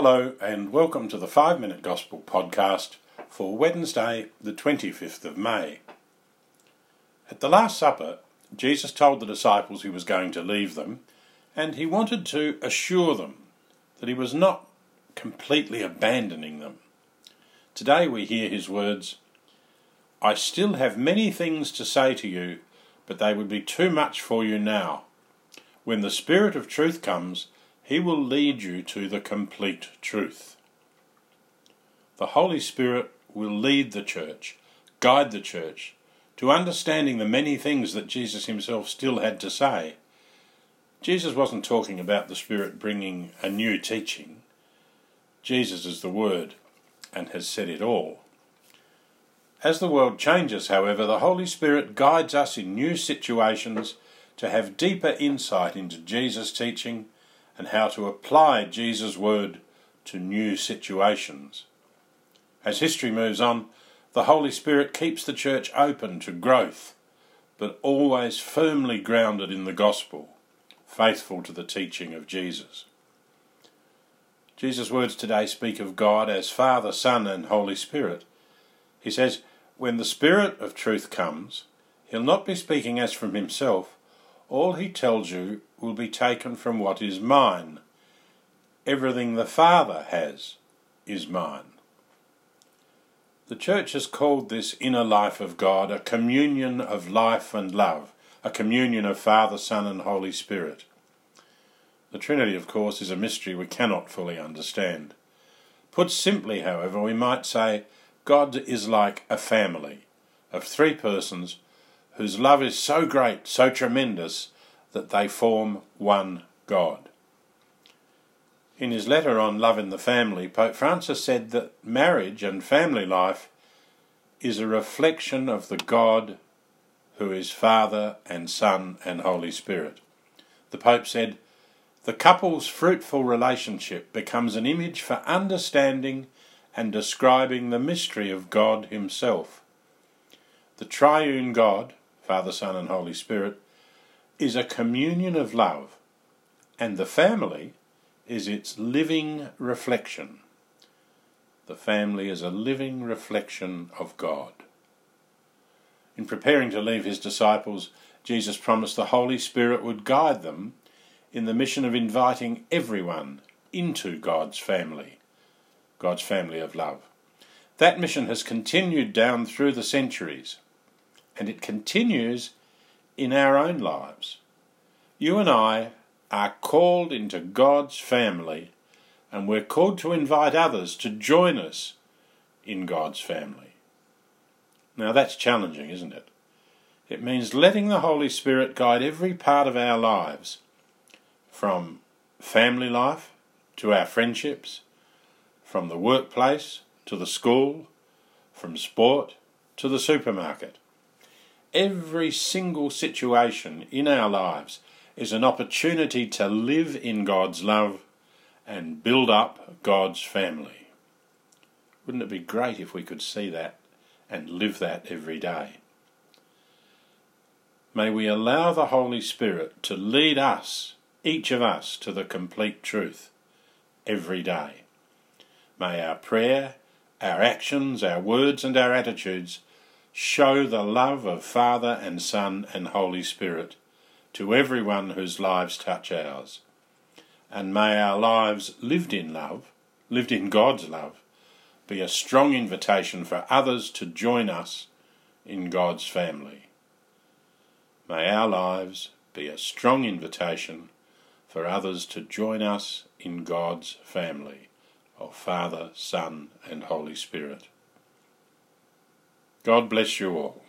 Hello, and welcome to the 5 Minute Gospel podcast for Wednesday, the 25th of May. At the Last Supper, Jesus told the disciples he was going to leave them, and he wanted to assure them that he was not completely abandoning them. Today we hear his words I still have many things to say to you, but they would be too much for you now. When the Spirit of truth comes, he will lead you to the complete truth. The Holy Spirit will lead the church, guide the church, to understanding the many things that Jesus himself still had to say. Jesus wasn't talking about the Spirit bringing a new teaching. Jesus is the Word and has said it all. As the world changes, however, the Holy Spirit guides us in new situations to have deeper insight into Jesus' teaching and how to apply Jesus' word to new situations. As history moves on, the Holy Spirit keeps the church open to growth, but always firmly grounded in the gospel, faithful to the teaching of Jesus. Jesus' words today speak of God as Father, Son, and Holy Spirit. He says, When the Spirit of truth comes, he'll not be speaking as from himself, all he tells you will be taken from what is mine. Everything the Father has is mine. The Church has called this inner life of God a communion of life and love, a communion of Father, Son, and Holy Spirit. The Trinity, of course, is a mystery we cannot fully understand. Put simply, however, we might say God is like a family of three persons whose love is so great, so tremendous, that they form one God. In his letter on love in the family, Pope Francis said that marriage and family life is a reflection of the God who is Father and Son and Holy Spirit. The Pope said, The couple's fruitful relationship becomes an image for understanding and describing the mystery of God Himself. The triune God, Father, Son, and Holy Spirit, is a communion of love, and the family is its living reflection. The family is a living reflection of God. In preparing to leave his disciples, Jesus promised the Holy Spirit would guide them in the mission of inviting everyone into God's family, God's family of love. That mission has continued down through the centuries and it continues in our own lives. You and I are called into God's family, and we're called to invite others to join us in God's family. Now that's challenging, isn't it? It means letting the Holy Spirit guide every part of our lives, from family life to our friendships, from the workplace to the school, from sport to the supermarket every single situation in our lives is an opportunity to live in God's love and build up God's family. Wouldn't it be great if we could see that and live that every day? May we allow the Holy Spirit to lead us, each of us, to the complete truth every day. May our prayer, our actions, our words, and our attitudes show the love of Father and Son and Holy Spirit to everyone whose lives touch ours. And may our lives lived in love, lived in God's love, be a strong invitation for others to join us in God's family. May our lives be a strong invitation for others to join us in God's family of Father, Son, and Holy Spirit. God bless you all.